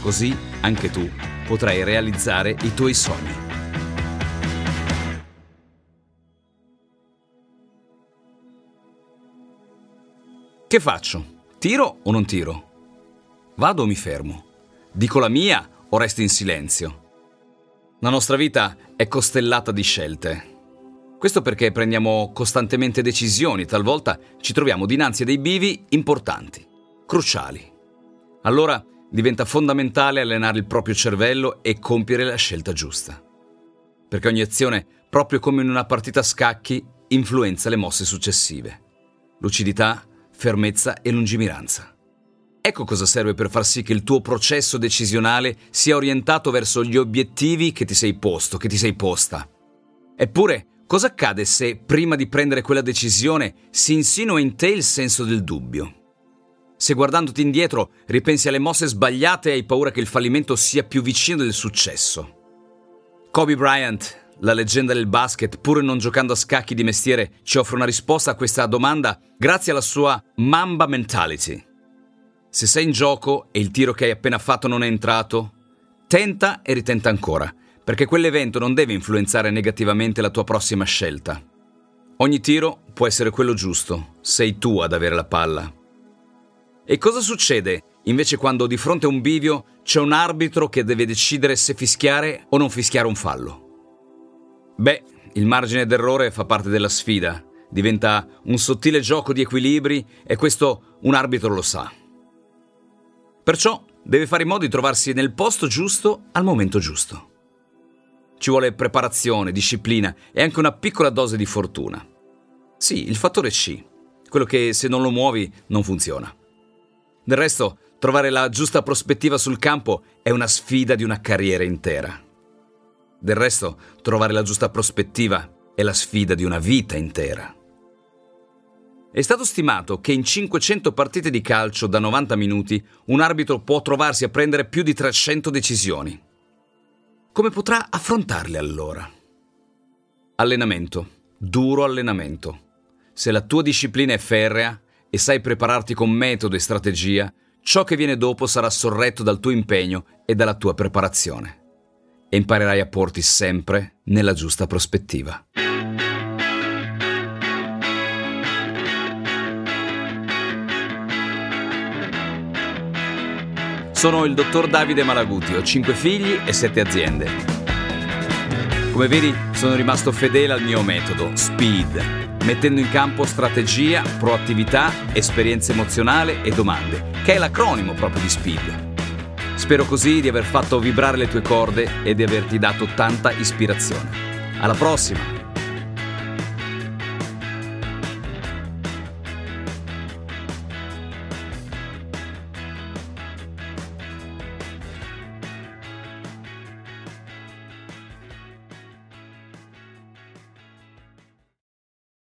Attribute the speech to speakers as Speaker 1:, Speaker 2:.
Speaker 1: Così anche tu potrai realizzare i tuoi sogni. Che faccio? Tiro o non tiro? Vado o mi fermo? Dico la mia o resto in silenzio? La nostra vita è costellata di scelte. Questo perché prendiamo costantemente decisioni, talvolta ci troviamo dinanzi a dei bivi importanti, cruciali. Allora diventa fondamentale allenare il proprio cervello e compiere la scelta giusta. Perché ogni azione, proprio come in una partita a scacchi, influenza le mosse successive. Lucidità, fermezza e lungimiranza. Ecco cosa serve per far sì che il tuo processo decisionale sia orientato verso gli obiettivi che ti sei posto, che ti sei posta. Eppure, cosa accade se, prima di prendere quella decisione, si insinua in te il senso del dubbio? Se guardandoti indietro ripensi alle mosse sbagliate hai paura che il fallimento sia più vicino del successo. Kobe Bryant, la leggenda del basket, pur non giocando a scacchi di mestiere, ci offre una risposta a questa domanda grazie alla sua Mamba Mentality. Se sei in gioco e il tiro che hai appena fatto non è entrato, tenta e ritenta ancora, perché quell'evento non deve influenzare negativamente la tua prossima scelta. Ogni tiro può essere quello giusto, sei tu ad avere la palla. E cosa succede invece quando di fronte a un bivio c'è un arbitro che deve decidere se fischiare o non fischiare un fallo? Beh, il margine d'errore fa parte della sfida, diventa un sottile gioco di equilibri e questo un arbitro lo sa. Perciò deve fare in modo di trovarsi nel posto giusto al momento giusto. Ci vuole preparazione, disciplina e anche una piccola dose di fortuna. Sì, il fattore C, quello che se non lo muovi non funziona. Del resto, trovare la giusta prospettiva sul campo è una sfida di una carriera intera. Del resto, trovare la giusta prospettiva è la sfida di una vita intera. È stato stimato che in 500 partite di calcio da 90 minuti un arbitro può trovarsi a prendere più di 300 decisioni. Come potrà affrontarle allora? Allenamento, duro allenamento. Se la tua disciplina è ferrea, e sai prepararti con metodo e strategia, ciò che viene dopo sarà sorretto dal tuo impegno e dalla tua preparazione. E imparerai a porti sempre nella giusta prospettiva. Sono il dottor Davide Malaguti, ho 5 figli e 7 aziende. Come vedi, sono rimasto fedele al mio metodo, SPEED mettendo in campo strategia, proattività, esperienza emozionale e domande, che è l'acronimo proprio di SPEED. Spero così di aver fatto vibrare le tue corde e di averti dato tanta ispirazione. Alla prossima!